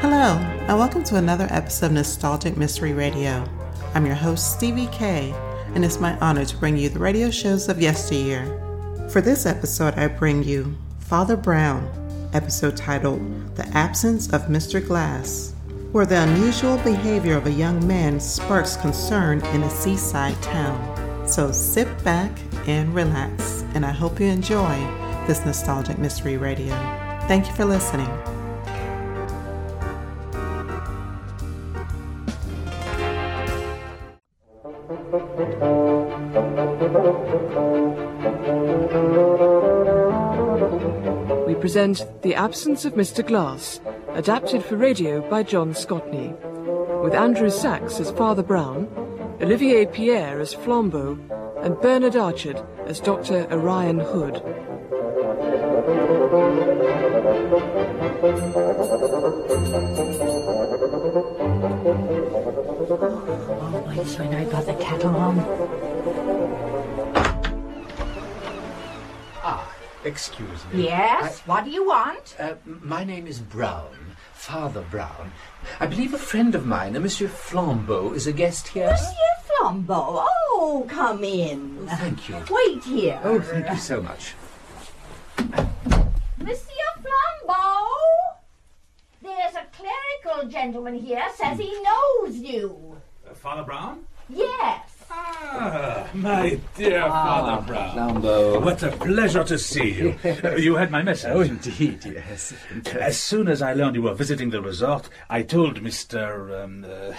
Hello, and welcome to another episode of Nostalgic Mystery Radio. I'm your host, Stevie K, and it's my honor to bring you the radio shows of yesteryear. For this episode, I bring you Father Brown, episode titled The Absence of Mr. Glass, where the unusual behavior of a young man sparks concern in a seaside town. So sit back and relax, and I hope you enjoy this nostalgic mystery radio. Thank you for listening. Present The Absence of Mr. Glass, adapted for radio by John Scotney, with Andrew Sachs as Father Brown, Olivier Pierre as Flambeau, and Bernard Archard as Dr. Orion Hood. Always when I got the kettle on. Excuse me. Yes, what do you want? Uh, my name is Brown, Father Brown. I believe a friend of mine, a Monsieur Flambeau, is a guest here. Monsieur Flambeau. Oh, come in. Thank you. Wait here. Oh, thank you so much. Monsieur Flambeau? There's a clerical gentleman here says he knows you. Father Brown? Yes. Ah, my dear Father Brown. Flambeau. What a pleasure to see you. You had my message. Oh, indeed, yes. As soon as I learned you were visiting the resort, I told Mr. Um, uh, uh,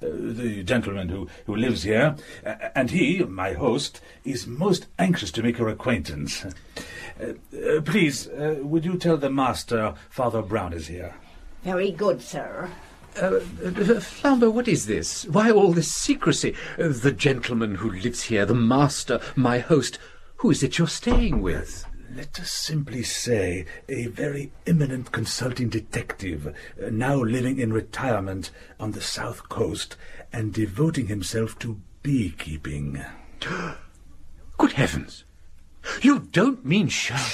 the gentleman who, who lives here, uh, and he, my host, is most anxious to make your acquaintance. Uh, uh, please, uh, would you tell the master Father Brown is here? Very good, sir. Uh, uh, Flambeau, what is this? Why all this secrecy? Uh, the gentleman who lives here, the master, my host. Who is it you're staying with? Let us simply say a very eminent consulting detective, uh, now living in retirement on the south coast and devoting himself to beekeeping. Good heavens! You don't mean Sherlock?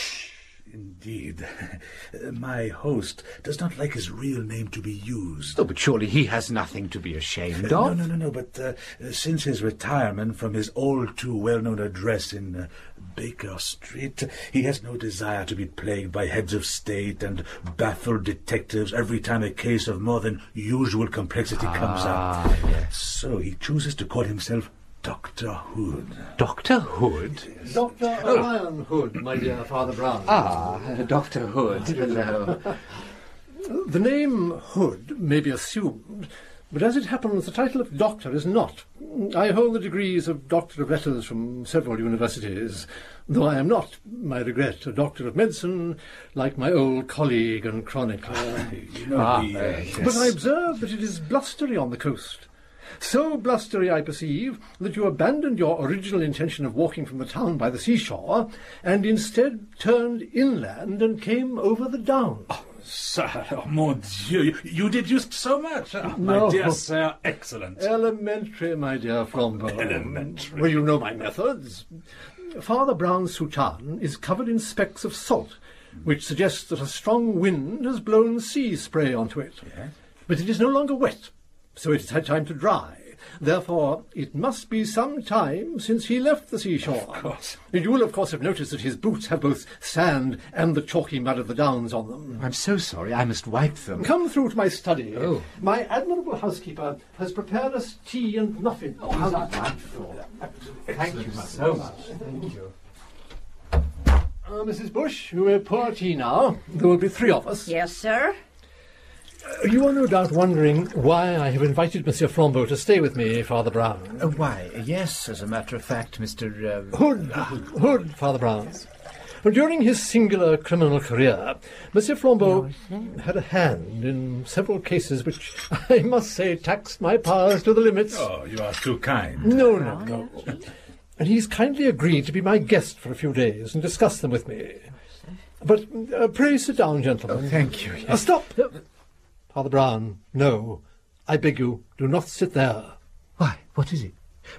Indeed. My host does not like his real name to be used. Oh, but surely he has nothing to be ashamed Uh, of. No, no, no, no, but uh, since his retirement from his all too well known address in uh, Baker Street, he has no desire to be plagued by heads of state and baffled detectives every time a case of more than usual complexity comes Ah, up. yes. So he chooses to call himself Dr. Hood. Dr. Hood? Dr. Orion Hood, my dear Father Brown. Ah, Dr. Hood. Hello. The name Hood may be assumed, but as it happens, the title of doctor is not. I hold the degrees of Doctor of Letters from several universities, though I am not, my regret, a Doctor of Medicine like my old colleague and chronicler. You know, Ah, the, uh, uh, But I observe that it is blustery on the coast. So blustery, I perceive, that you abandoned your original intention of walking from the town by the seashore, and instead turned inland and came over the downs. Sir, oh, mon Dieu, you, you deduced so much. Ah, my dear sir, excellent. Elementary, my dear Flambeau. Elementary. Well, you know my methods. Father Brown's soutane is covered in specks of salt, which suggests that a strong wind has blown sea spray onto it. Yes. But it is no longer wet, so it has had time to dry. Therefore, it must be some time since he left the seashore. Of course. You will, of course, have noticed that his boots have both sand and the chalky mud of the downs on them. I'm so sorry. I must wipe them. Come through to my study. Oh. My admirable housekeeper has prepared us tea and muffins. Oh, how delightful. Thank you so much. Thank you. Uh, Mrs. Bush, you may pour tea now. There will be three of us. Yes, sir. Uh, You are no doubt wondering why I have invited Monsieur Flambeau to stay with me, Father Brown. Uh, why, yes, as a matter of fact, Mr. Uh, Hood, Hood, Father Brown. During his singular criminal career, Monsieur Flambeau had a hand in several cases which I must say taxed my powers to the limits. Oh, you are too kind. No, no, no. And he's kindly agreed to be my guest for a few days and discuss them with me. But uh, pray sit down, gentlemen. thank you. Uh, stop! Father Brown, no. I beg you, do not sit there. Why, what is it?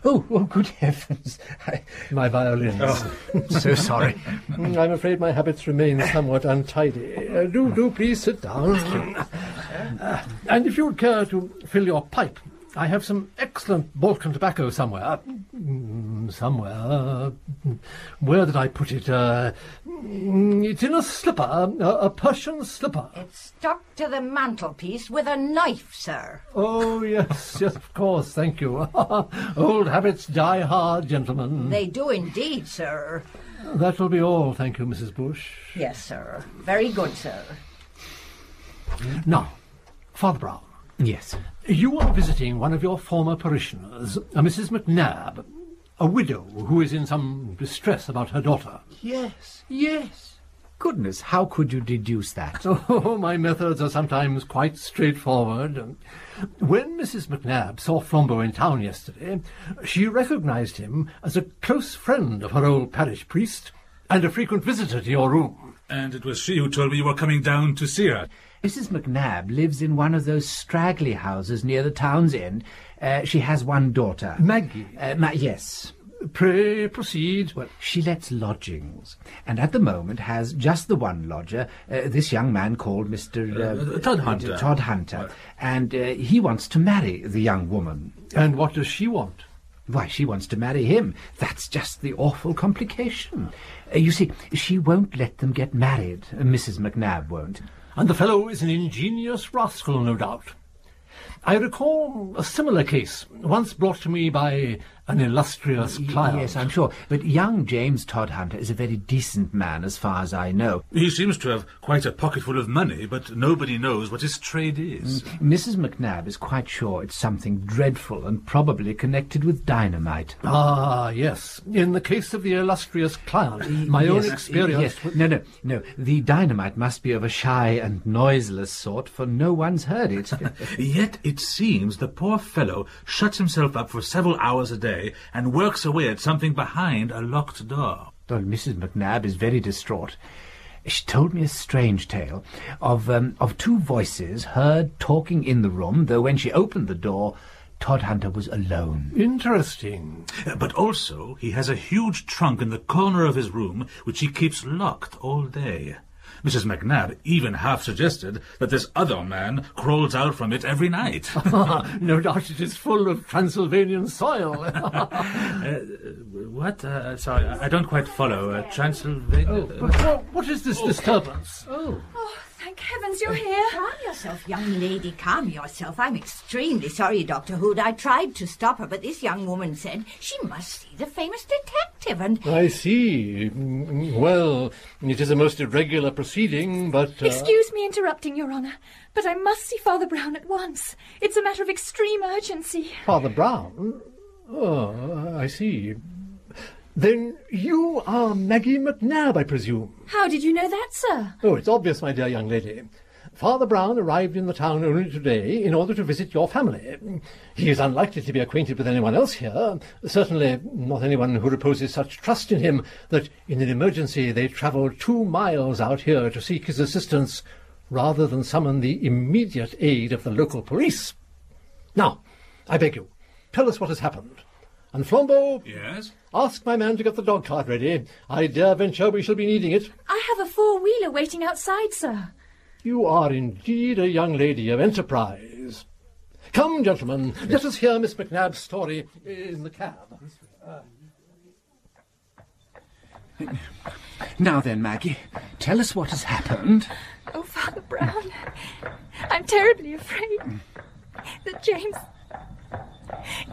Oh, oh, good heavens. I, My violins. so sorry. I'm afraid my habits remain somewhat untidy. Uh, do, do please sit down. Uh, and if you would care to fill your pipe, I have some excellent Balkan tobacco somewhere. Mm, somewhere. Where did I put it? Uh, mm, it's in a slipper, a, a Persian slipper. It's stuck to the mantelpiece with a knife, sir. Oh, yes, yes, of course, thank you. Old habits die hard, gentlemen. They do indeed, sir. That will be all, thank you, Mrs. Bush. Yes, sir. Very good, sir. Now, Father Brown, Yes. You are visiting one of your former parishioners, a Mrs. McNab, a widow who is in some distress about her daughter. Yes, yes. Goodness, how could you deduce that? Oh, my methods are sometimes quite straightforward. When Mrs. McNab saw Flambeau in town yesterday, she recognized him as a close friend of her old parish priest and a frequent visitor to your room. And it was she who told me you were coming down to see her. Mrs. McNab lives in one of those straggly houses near the town's end. Uh, she has one daughter. Maggie. Uh, ma- yes. Pray proceed. Well, she lets lodgings, and at the moment has just the one lodger, uh, this young man called Mr. Uh, Todhunter. Todd Hunter, and uh, he wants to marry the young woman. And what does she want? Why, she wants to marry him. That's just the awful complication. Uh, you see, she won't let them get married. Uh, Mrs. McNabb won't. And the fellow is an ingenious rascal, no doubt. I recall a similar case, once brought to me by an illustrious Y- client. Yes, I'm sure. But young James Todhunter is a very decent man, as far as I know. He seems to have quite a pocketful of money, but nobody knows what his trade is. Mrs. McNabb is quite sure it's something dreadful and probably connected with dynamite. Ah, yes. In the case of the illustrious client, my own experience... Yes. with- No, no, no. The dynamite must be of a shy and noiseless sort, for no one's heard it. Yet it seems the poor fellow shuts himself up for several hours a day and works away at something behind a locked door. Well, Mrs. McNabb is very distraught. She told me a strange tale of um, of two voices heard talking in the room, though when she opened the door, Todhunter was alone. Interesting. Uh, But also, he has a huge trunk in the corner of his room which he keeps locked all day. Mrs. McNabb even half suggested that this other man crawls out from it every night. no doubt it is full of Transylvanian soil. what? Uh, sorry, I I don't quite follow. Uh, Transylvania? but what, what is this disturbance? Oh. Oh, thank heavens you're here. Calm yourself, young lady. Calm yourself. I'm extremely sorry, Dr. Hood. I tried to stop her, but this young woman said she must see the famous detective, and I see. Mm, Well, it is a most irregular proceeding, but... uh, Excuse me interrupting, Your Honour, but I must see Father Brown at once. It's a matter of extreme urgency. Father Brown? Oh, I see. Then you are Maggie McNabb, I presume? How did you know that, sir? Oh, it's obvious, my dear young lady. Father Brown arrived in the town only today in order to visit your family. He is unlikely to be acquainted with anyone else here, certainly not anyone who reposes such trust in him that in an emergency they travel two miles out here to seek his assistance rather than summon the immediate aid of the local police. Now, I beg you, tell us what has happened. And Flambeau, Yes? ask my man to get the dog cart ready. I dare venture we shall be needing it. I have a four-wheeler waiting outside, sir. You are indeed a young lady of enterprise. Come, gentlemen, let us hear Miss McNabb's story in the cab. Now then, Maggie, tell us what has happened. Oh, Father Brown, I'm terribly afraid that James...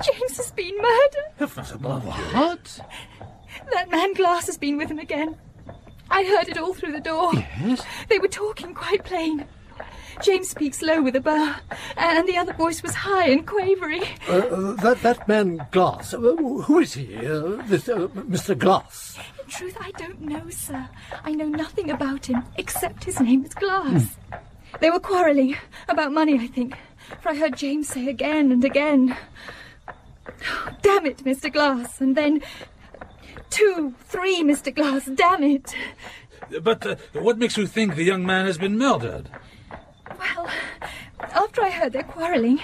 James has been murdered. What? That man Glass has been with him again. I heard it all through the door. Yes? They were talking quite plain. James speaks low with a burr, and the other voice was high and quavery. Uh, that, that man Glass, uh, who is he? Uh, this, uh, Mr. Glass. In truth, I don't know, sir. I know nothing about him, except his name is Glass. They were quarrelling about money, I think, for I heard James say again and again, Damn it, Mr. Glass, and then two, three, Mr. Glass, damn it. But uh, what makes you think the young man has been murdered? Well, after I heard their quarrelling,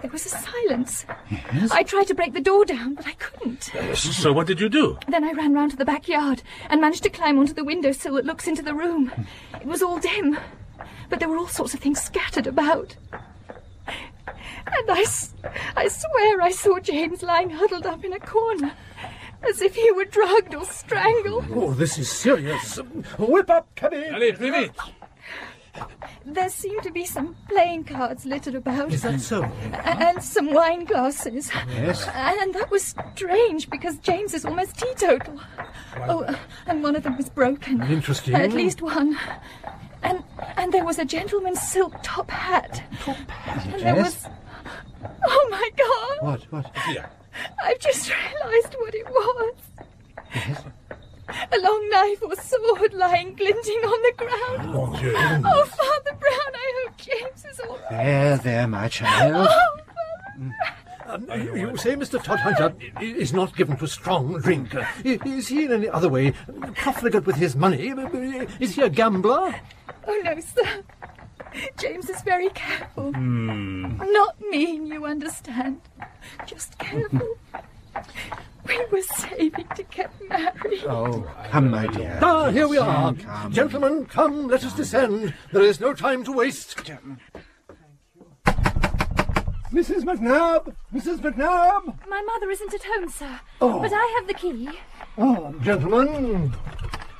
there was a silence. Yes? I tried to break the door down, but I couldn't. So what did you do? Then I ran round to the backyard and managed to climb onto the window sill that looks into the room. It was all dim. but there were all sorts of things scattered about. And I, I swear I saw James lying huddled up in a corner, as if he were drugged or strangled. Oh, this is serious. Whip up, cabby. Allez, plus vite! There seemed to be some playing cards littered about. Is that so? And some wine glasses. Yes. And that was strange because James is almost teetotal. Oh, uh, and one of them was broken. Interesting. At least one. And and there was a gentleman's silk top hat. Top hat. And there Yes. was. Oh my God! What? What? Here. I've just realised what it was. Yes? A long knife or sword lying glinting on the ground. Mon Dieu. Oh, Father Brown, I hope James is all right. There, there, my child. Oh, Um, you you say Mr. Todhunter is not given to strong drink. Uh, Is he in any other way profligate with his money? Is he a gambler? Oh, no, sir. James is very careful. Not mean, you understand. Just careful. we were saving to get married. Oh, come, my dear. Ah, here we are. Come. Gentlemen, come, let us descend. There is no time to waste. Mrs. McNabb! Mrs. McNabb! My mother isn't at home, sir. Oh. But I have the key. Ah, gentlemen.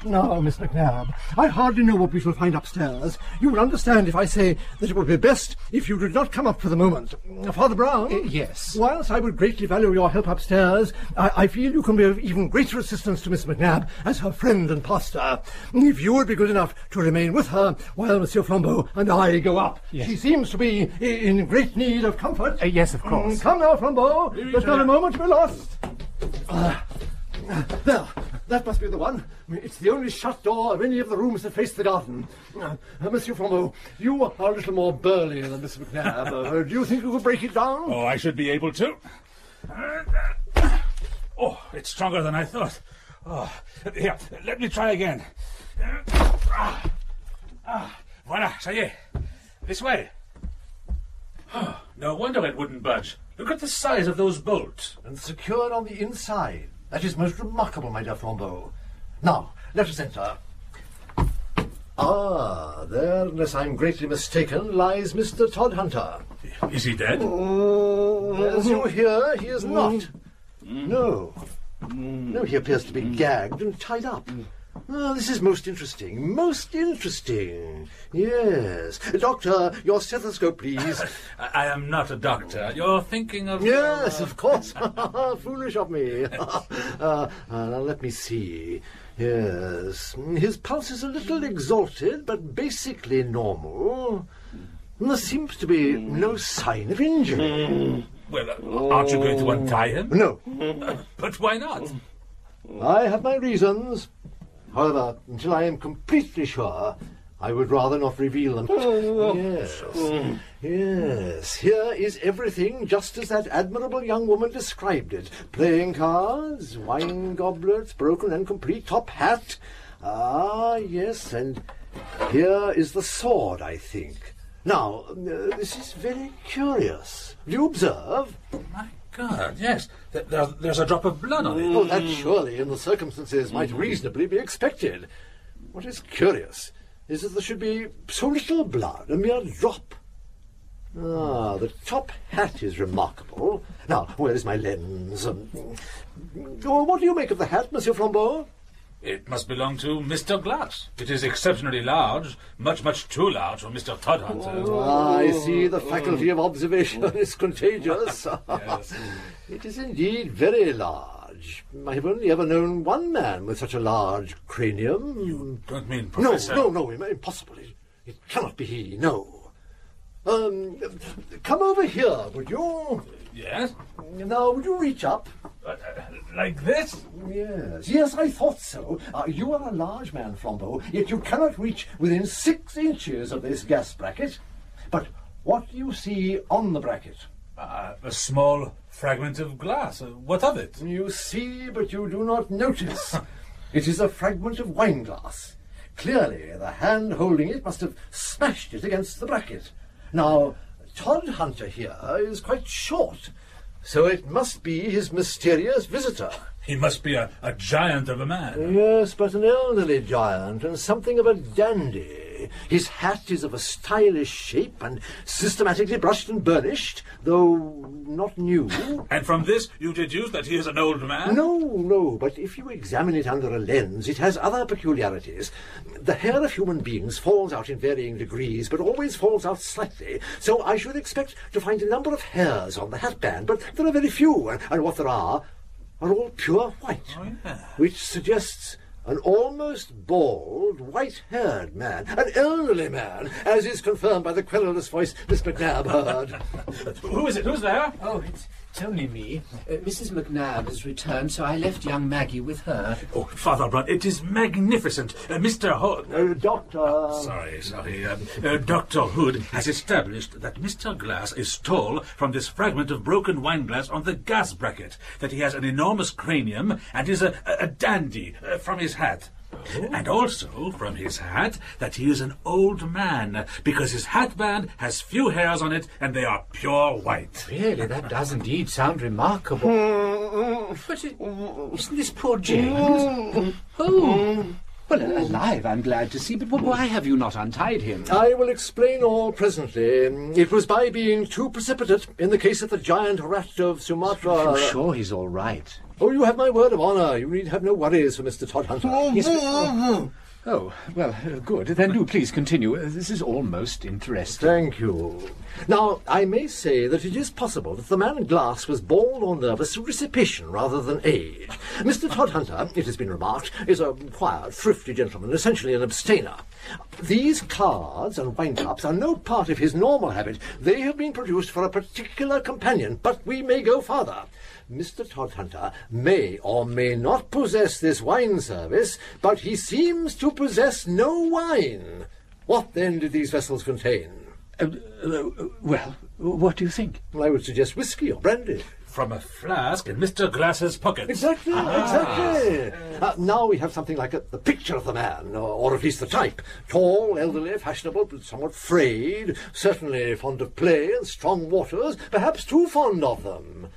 Now, Miss McNab, I hardly know what we shall find upstairs. You will understand if I say that it would be best if you did not come up for the moment. Father Brown? Uh, yes. Whilst I would greatly value your help upstairs, I, I feel you can be of even greater assistance to Miss McNab as her friend and pastor. If you would be good enough to remain with her while Monsieur Flambeau and I go up. Yes. She seems to be in great need of comfort. Uh, yes, of course. Mm, Come now, Flambeau. There's not a moment to be lost. Ah, there, that must be the one. It's the only shut door of any of the rooms that face the garden. Uh, Monsieur Flambeau, you are a little more burly than Miss McNabb. Uh, do you think you could break it down? Oh, I should be able to. Oh, it's stronger than I thought. Oh, here, let me try again. Ah, ah, voila, ça y est. This way. Oh, no wonder it wouldn't budge. Look at the size of those bolts. And secured on the inside. That is most remarkable, my dear Flambeau. Now, let us enter. Ah, there, unless I'm greatly mistaken, lies Mr. Todhunter. Is he dead? Mm, as you hear, he is not. Mm. No. Mm. No, he appears to be gagged and tied up. Ah, this is most interesting. Most interesting. Yes. Doctor, your stethoscope, please. I, I am not a doctor. You're thinking of. Yes, of course. Foolish of me. uh, uh, now let me see. Yes, his pulse is a little exalted, but basically normal. There seems to be no sign of injury. Well, uh, aren't you going to untie him? No, But why not? I have my reasons. However, until I am completely sure, I would rather not reveal them. Yes, yes. Here is everything just as that admirable young woman described it. Playing cards, wine goblets, broken and complete top hat. Ah, yes, and here is the sword, I think. Now, uh, this is very curious. Do you observe? My God, yes. There, there- there's a drop of blood on it. Oh, that surely, in the circumstances, might reasonably be expected. What is curious is that there should be so little blood, a mere drop. Ah, the top hat is remarkable. Now, where is my lens? Um, oh, what do you make of the hat, Monsieur Flambeau? It must belong to Mr. Glass. It is exceptionally large, much, much too large for Mr. Todhunter. Ah, I see the faculty of observation is contagious. it is indeed very large. I have only ever known one man with such a large cranium. You don't mean Professor. no, no, im- impossible. It, it cannot be he, no. Um, come over here, would you? Yes? Now, would you reach up? Like this? Yes, yes, I thought so. Uh, you are a large man, Flambeau, yet you cannot reach within six inches of this gas bracket. But what do you see on the bracket? Uh, a small fragment of glass. Uh, what of it? You see, but you do not notice. it is a fragment of wine glass. Clearly, the hand holding it must have smashed it against the bracket. Now, Todhunter here is quite short, so it must be his mysterious visitor. He must be a, a giant of a man. Yes, but an elderly giant and something of a dandy. His hat is of a stylish shape and systematically brushed and burnished, though not new. And from this you deduce that he is an old man? No, no, but if you examine it under a lens, it has other peculiarities. The hair of human beings falls out in varying degrees, but always falls out slightly, so I should expect to find a number of hairs on the hatband, but there are very few, and, and what there are are all pure white, oh, which suggests an almost bald, white-haired man, an elderly man, as is confirmed by the querulous voice Miss McNabb heard. Who is it? Who's there? Oh, it's, it's only me. Uh, Mrs. McNab has returned, so I left young Maggie with her. Oh, Father Brown, it is magnificent. Uh, Mr. Hood. Uh, doctor... Sorry, sorry. Um, uh, Dr. Hood has established that Mr. Glass is tall from this fragment of broken wine glass on the gas bracket, that he has an enormous cranium and is a, a, a dandy uh, from his hat. And also from his hat that he is an old man, because his hatband has few hairs on it and they are pure white. Really, that does indeed sound remarkable. but it, isn't this poor James? Oh, well, alive, I'm glad to see, but why have you not untied him? I will explain all presently. It was by being too precipitate in the case of the giant rat of Sumatra. I'm sure he's all right. Oh, you have my word of honour. You need have no worries for Mr. Todhunter. Yes, but- Oh, well, uh, good. Then do please continue. Uh, This is all most interesting. Thank you. Now, I may say that it is possible that the man in Glass was bald or nervous through dissipation rather than age. Mr. Todhunter, it has been remarked, is a quiet, thrifty gentleman, essentially an abstainer. These cards and wine cups are no part of his normal habit. They have been produced for a particular companion, but we may go farther. Mr. Todhunter may or may not possess this wine service, but he seems to possess no wine. What then did these vessels contain? Uh, uh, well, what do you think? Well, I would suggest whiskey or brandy. From a flask in Mr. Glass's pocket. Exactly, exactly. Uh, now we have something like a, the picture of the man, or, or at least the type. Tall, elderly, fashionable, but somewhat frayed, certainly fond of play and strong waters, perhaps too fond of them.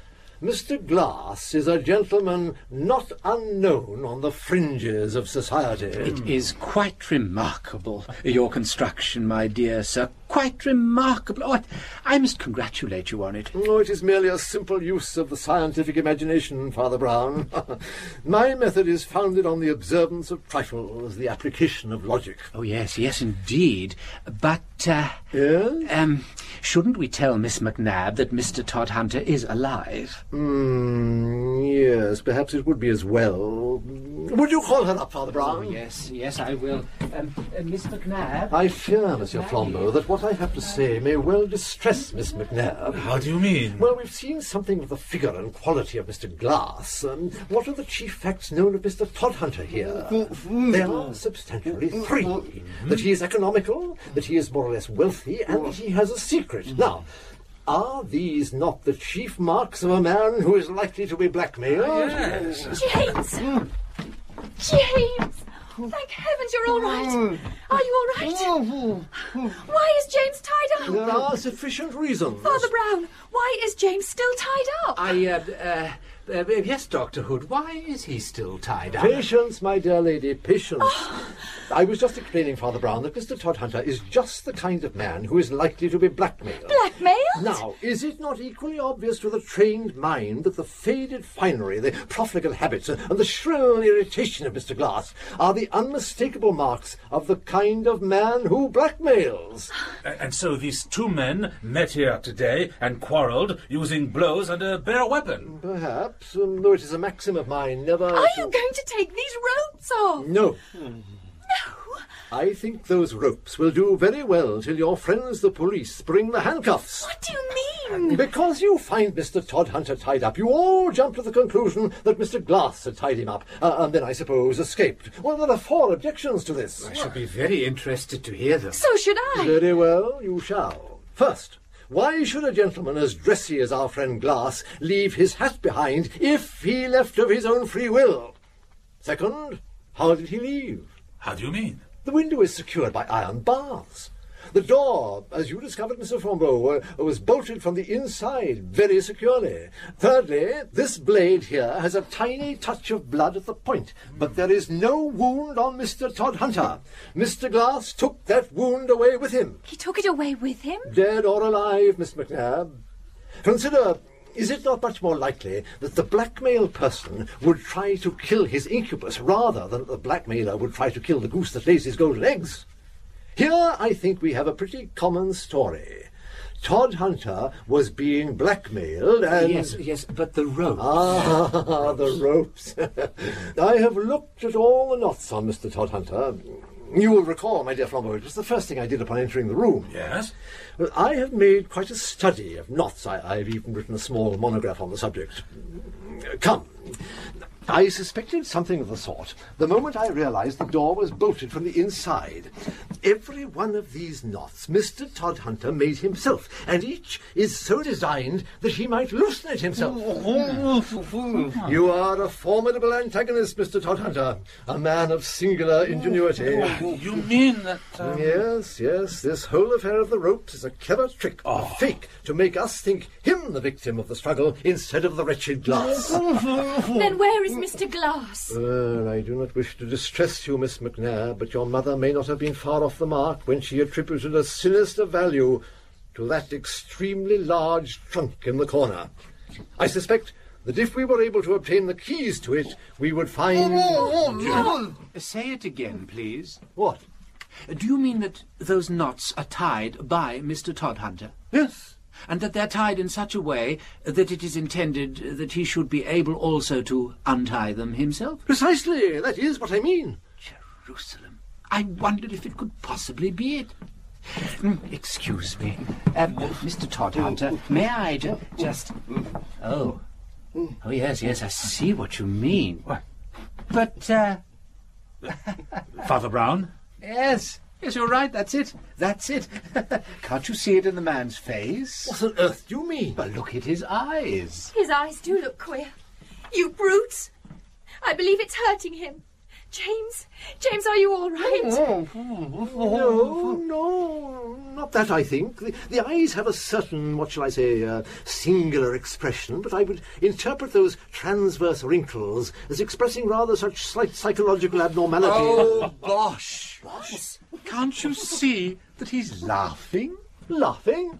Mr. Glass is a gentleman not unknown on the fringes of society. It is quite remarkable, your construction, my dear sir. Quite remarkable. Oh, I, must congratulate you on it. Oh, it is merely a simple use of the scientific imagination, Father Brown. My method is founded on the observance of trifles, the application of logic. Oh, yes, yes, indeed. But, uh, Yes? um, shouldn't we tell Miss McNab that Mr. Todhunter is alive? Hmm, yes, perhaps it would be as well. Would you call her up, Father Brown? Oh, yes, yes, I will. Um, uh, Miss McNabb? I fear, Monsieur Flambeau, that what I have to say may well distress Miss McNabb. How do you mean? Well, we've seen something of the figure and quality of Mr. Glass. Um, what are the chief facts known of Mr. Todhunter here? there are substantially three. Hmm? That he is economical, that he is more or less wealthy, and that he has a secret. Hmm. Now, are these not the chief marks of a man who is likely to be blackmailed? Ah, yes. James! James! Thank heavens you're all right. Are you all right? Why is James tied up? There are sufficient reasons. Father Brown, why is James still tied up? I, uh, uh, uh, yes, Dr. Hood, why is he still tied up? Patience, my dear lady, patience. I was just explaining, Father Brown, that Mr. Todhunter is just the kind of man who is likely to be blackmailed. Blackmailed? Now, is it not equally obvious to the trained mind that the faded finery, the profligate habits, and the shrill irritation of Mr. Glass are the unmistakable marks of the kind of man who blackmails? A- And so these two men met here today and quarrelled using blows and a bare weapon. Perhaps, though it is a maxim of mine never... Are you going to take these ropes off? No. No. I think those ropes will do very well till your friends the police bring the handcuffs. What do you mean? Because you find Mr. Todhunter tied up, you all jump to the conclusion that Mr. Glass had tied him up, uh, and then, I suppose, escaped. Well, there are four objections to this. I should be very interested to hear them. So should I. Very well, you shall. First, why should a gentleman as dressy as our friend Glass leave his hat behind if he left of his own free will? Second, how did he leave? How do you mean? The window is secured by iron bars. The door, as you discovered, Mr. Flambeau, uh, was bolted from the inside very securely. Thirdly, this blade here has a tiny touch of blood at the point, but there is no wound on Mr. Todhunter. Mr. Glass took that wound away with him. He took it away with him? Dead or alive, Miss McNabb. Consider, is it not much more likely that the blackmail person would try to kill his incubus rather than that the blackmailer would try to kill the goose that lays his golden eggs? Here I think we have a pretty common story. Todhunter was being blackmailed and... Yes, yes, but the ropes. Ah, the ropes. I have looked at all the knots on Mr. Todhunter. You will recall, my dear Flambeau, it was the first thing I did upon entering the room. Yes? Well, I have made quite a study of knots. I, I've even written a small monograph on the subject. Come. I suspected something of the sort the moment I realized the door was bolted from the inside. Every one of these knots Mr. Todhunter made himself, and each is so designed that he might loosen it himself. you are a formidable antagonist, Mr. Todhunter, a man of singular ingenuity. You mean that... um, Yes, yes, this whole affair of the ropes is a clever trick, a fake, to make us think him the victim of the struggle instead of the wretched glass. Then where is Mr. Glass? Well, I do not wish to distress you, Miss McNair, but your mother may not have been far off the mark when she attributed a sinister value to that extremely large trunk in the corner. I suspect that if we were able to obtain the keys to it, we would find... Oh Say it again, please. What? Do you mean that those knots are tied by Mr. Todhunter? Yes. And that they're tied in such a way that it is intended that he should be able also to untie them himself? Precisely. That is what I mean. Jerusalem. I wondered if it could possibly be it. Mm, Excuse me. Um, Mr. Todhunter, may I ju- just... Oh. Oh, yes, yes, I see what you mean. But, uh... Father Brown? Yes, yes, you're right, that's it. That's it. Can't you see it in the man's face? What on earth do you mean? But look at his eyes. His eyes do look queer. You brutes! I believe it's hurting him. James, James, are you all right? No, no, not that, I think. The, the eyes have a certain, what shall I say, uh, singular expression, but I would interpret those transverse wrinkles as expressing rather such slight psychological abnormality. Oh, bosh. Bosh? Can't you see that he's laughing? Laughing?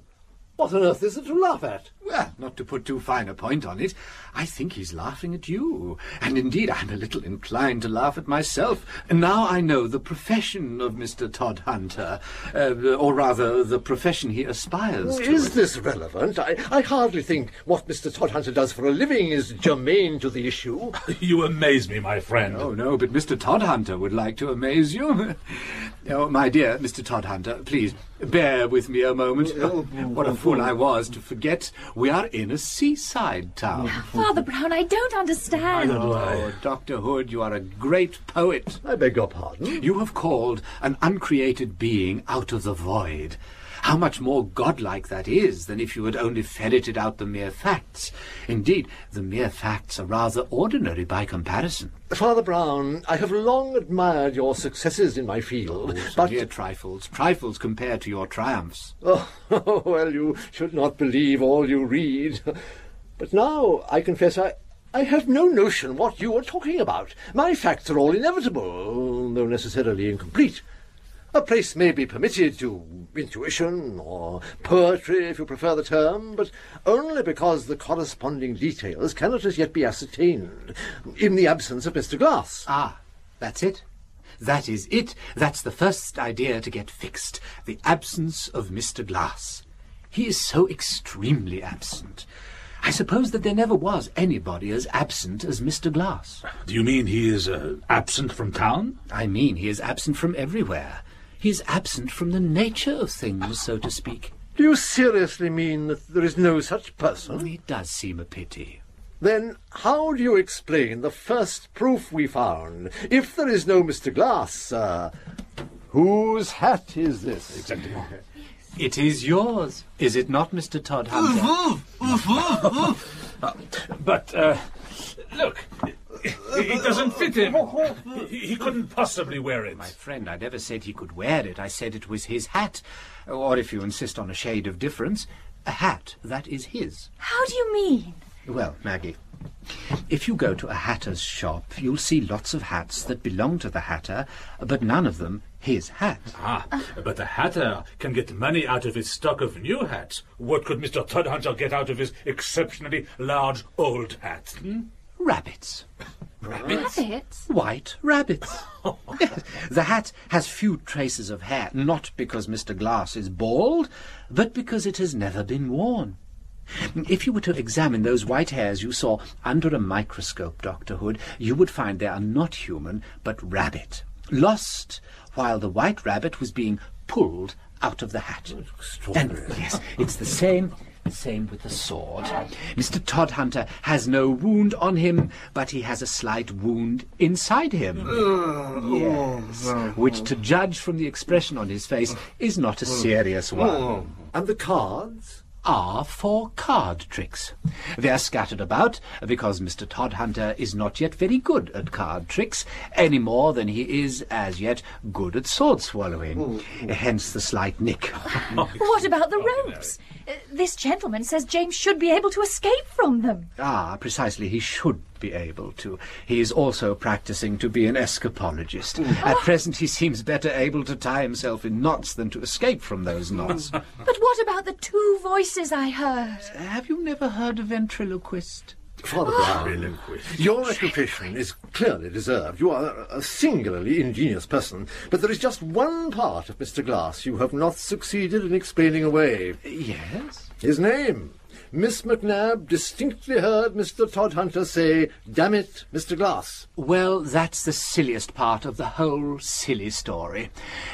What on earth is there to laugh at? Well, not to put too fine a point on it, I think he's laughing at you. And indeed, I'm a little inclined to laugh at myself. Now I know the profession of Mr. Todhunter, uh, or rather, the profession he aspires to. Is this relevant? I, I hardly think what Mr. Todhunter does for a living is germane to the issue. You amaze me, my friend. Oh, no, but Mr. Todhunter would like to amaze you. oh, my dear Mr. Todhunter, please, bear with me a moment. what a fool I was to forget we are in a seaside town. Father Brown, I don't understand. Oh, Dr. Hood, you are a great poet. I beg your pardon? You have called an uncreated being out of the void. How much more godlike that is than if you had only ferreted out the mere facts. Indeed, the mere facts are rather ordinary by comparison. Father Brown, I have long admired your successes in my field, oh, but... Mere trifles, trifles compared to your triumphs. Oh, well, you should not believe all you read. But now, I confess, I, I have no notion what you are talking about. My facts are all inevitable, though necessarily incomplete. A place may be permitted to intuition, or poetry, if you prefer the term, but only because the corresponding details cannot as yet be ascertained, in the absence of Mr. Glass. Ah, that's it. That is it. That's the first idea to get fixed. The absence of Mr. Glass. He is so extremely absent. I suppose that there never was anybody as absent as Mr. Glass. Do you mean he is uh, absent from town? I mean he is absent from everywhere. He is absent from the nature of things, so to speak. Do you seriously mean that there is no such person? It does seem a pity. Then how do you explain the first proof we found? If there is no Mr. Glass, sir, whose hat is this? Exactly. It is yours, is it not, Mr. Todhunter? But, uh, look, It doesn't fit him. He, he couldn't possibly wear it. My friend, I never said he could wear it. I said it was his hat. Or if you insist on a shade of difference, a hat that is his. How do you mean? Well, Maggie, if you go to a hatter's shop, you'll see lots of hats that belong to the hatter, but none of them his hat. Ah, but the hatter can get money out of his stock of new hats. What could Mr. Todhunter get out of his exceptionally large old hat? Hmm? Rabbits. Rabbits? Rabbits? White rabbits. Yes, the hat has few traces of hair, not because Mr. Glass is bald, but because it has never been worn. If you were to examine those white hairs you saw under a microscope, Dr. Hood, you would find they are not human, but rabbit, lost while the white rabbit was being pulled out of the hat. And yes, it's the same same with the sword. Mr. Todhunter has no wound on him, but he has a slight wound inside him. Uh, yes, uh, which, to judge from the expression on his face, is not a serious uh, one. And the cards? Are for card tricks. They are scattered about because Mr. Todhunter is not yet very good at card tricks, any more than he is, as yet, good at sword swallowing. Oh, oh. Hence the slight nick. What about the ropes? This gentleman says James should be able to escape from them. Ah, precisely. He should be able to. He is also practicing to be an escapologist. At present, he seems better able to tie himself in knots than to escape from those knots. But what about the two voices I heard? Have you never heard a ventriloquist? Father Brown, your reputation is clearly deserved. You are a singularly ingenious person, but there is just one part of Mr. Glass you have not succeeded in explaining away. Yes? His name. Miss McNabb distinctly heard Mr. Todhunter say, Damn it, Mr. Glass. Well, that's the silliest part of the whole silly story.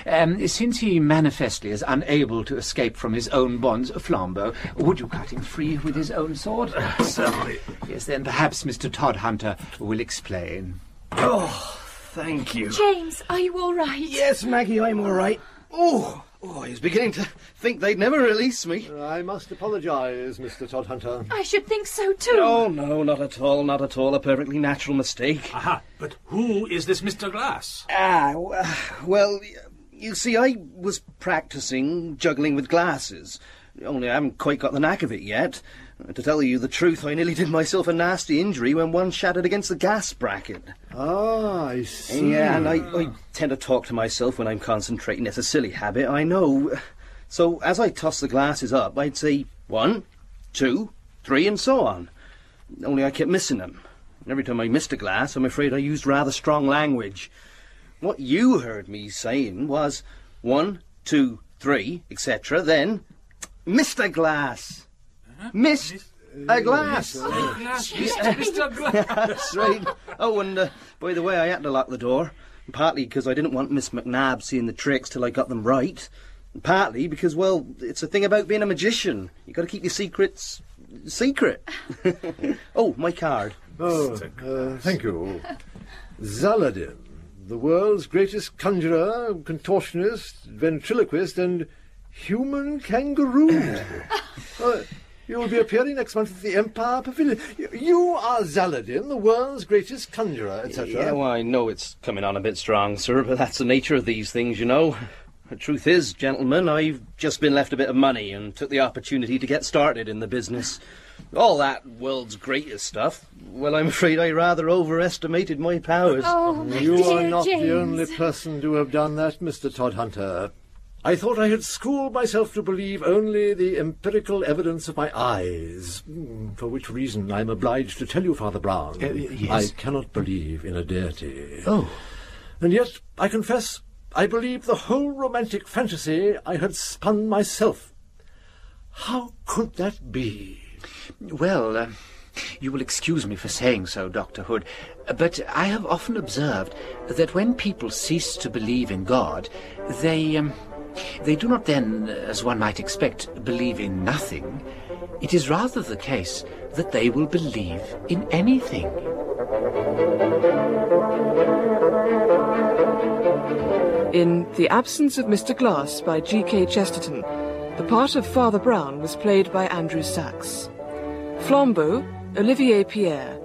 Um, since he manifestly is unable to escape from his own bonds, Flambeau, would you cut him free with his own sword? Certainly. Yes, then perhaps Mr. Todhunter will explain. Oh, thank you. James, are you all right? Yes, Maggie, I'm all right. Oh, oh, I was beginning to think they'd never release me. I must apologise, Mr. Todhunter. I should think so too. Oh, no, not at all, not at all. A perfectly natural mistake. Aha, but who is this Mr. Glass? Ah, well, you see, I was practicing juggling with glasses. Only I haven't quite got the knack of it yet. To tell you the truth, I nearly did myself a nasty injury when one shattered against the gas bracket. Ah, I see. Yeah, and I, I tend to talk to myself when I'm concentrating. It's a silly habit, I know. So as I toss the glasses up, I'd say one, two, three, and so on. Only I kept missing them. And every time I missed a glass, I'm afraid I used rather strong language. What you heard me saying was one, two, three, etc. Then, Mr. Glass. Missed a glass. Mr. Glass. That's right. Oh, and uh, by the way, I had to lock the door. Partly because I didn't want Miss McNab seeing the tricks till I got them right. And partly because, well, it's a thing about being a magician. You've got to keep your secrets secret. oh, my card. Oh, uh, thank you. Zaladin, the world's greatest conjurer, contortionist, ventriloquist, and human kangaroo. Uh, You'll be appearing next month at the Empire Pavilion. You- You are Zaladin, the world's greatest conjurer, etc. Yeah, well, I know it's coming on a bit strong, sir, but that's the nature of these things, you know. The truth is, gentlemen, I've just been left a bit of money and took the opportunity to get started in the business. All that world's greatest stuff, well, I'm afraid I rather overestimated my powers. Oh, my You dear are not James. the only person to have done that, Mr. Todhunter. I thought I had schooled myself to believe only the empirical evidence of my eyes, mm, for which reason I am obliged to tell you, Father Brown, Uh, yes. I cannot believe in a deity. Oh. And yet, I confess, I believe the whole romantic fantasy I had spun myself. How could that be? Well, uh, you will excuse me for saying so, Dr. Hood, but I have often observed that when people cease to believe in God, they, um, they do not then, as one might expect, believe in nothing. It is rather the case that they will believe in anything. In The Absence of Mr. Glass by G.K. Chesterton, the part of Father Brown was played by Andrew Sachs. Flambeau, Olivier Pierre.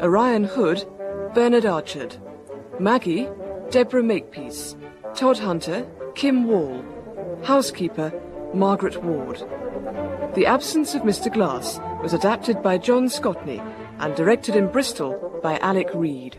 Orion Hood, Bernard Archard. Maggie, Deborah Makepeace. Todhunter, Kim Wall. Housekeeper, Margaret Ward. The Absence of Mr. Glass was adapted by John Scotney and directed in Bristol by Alec Reed.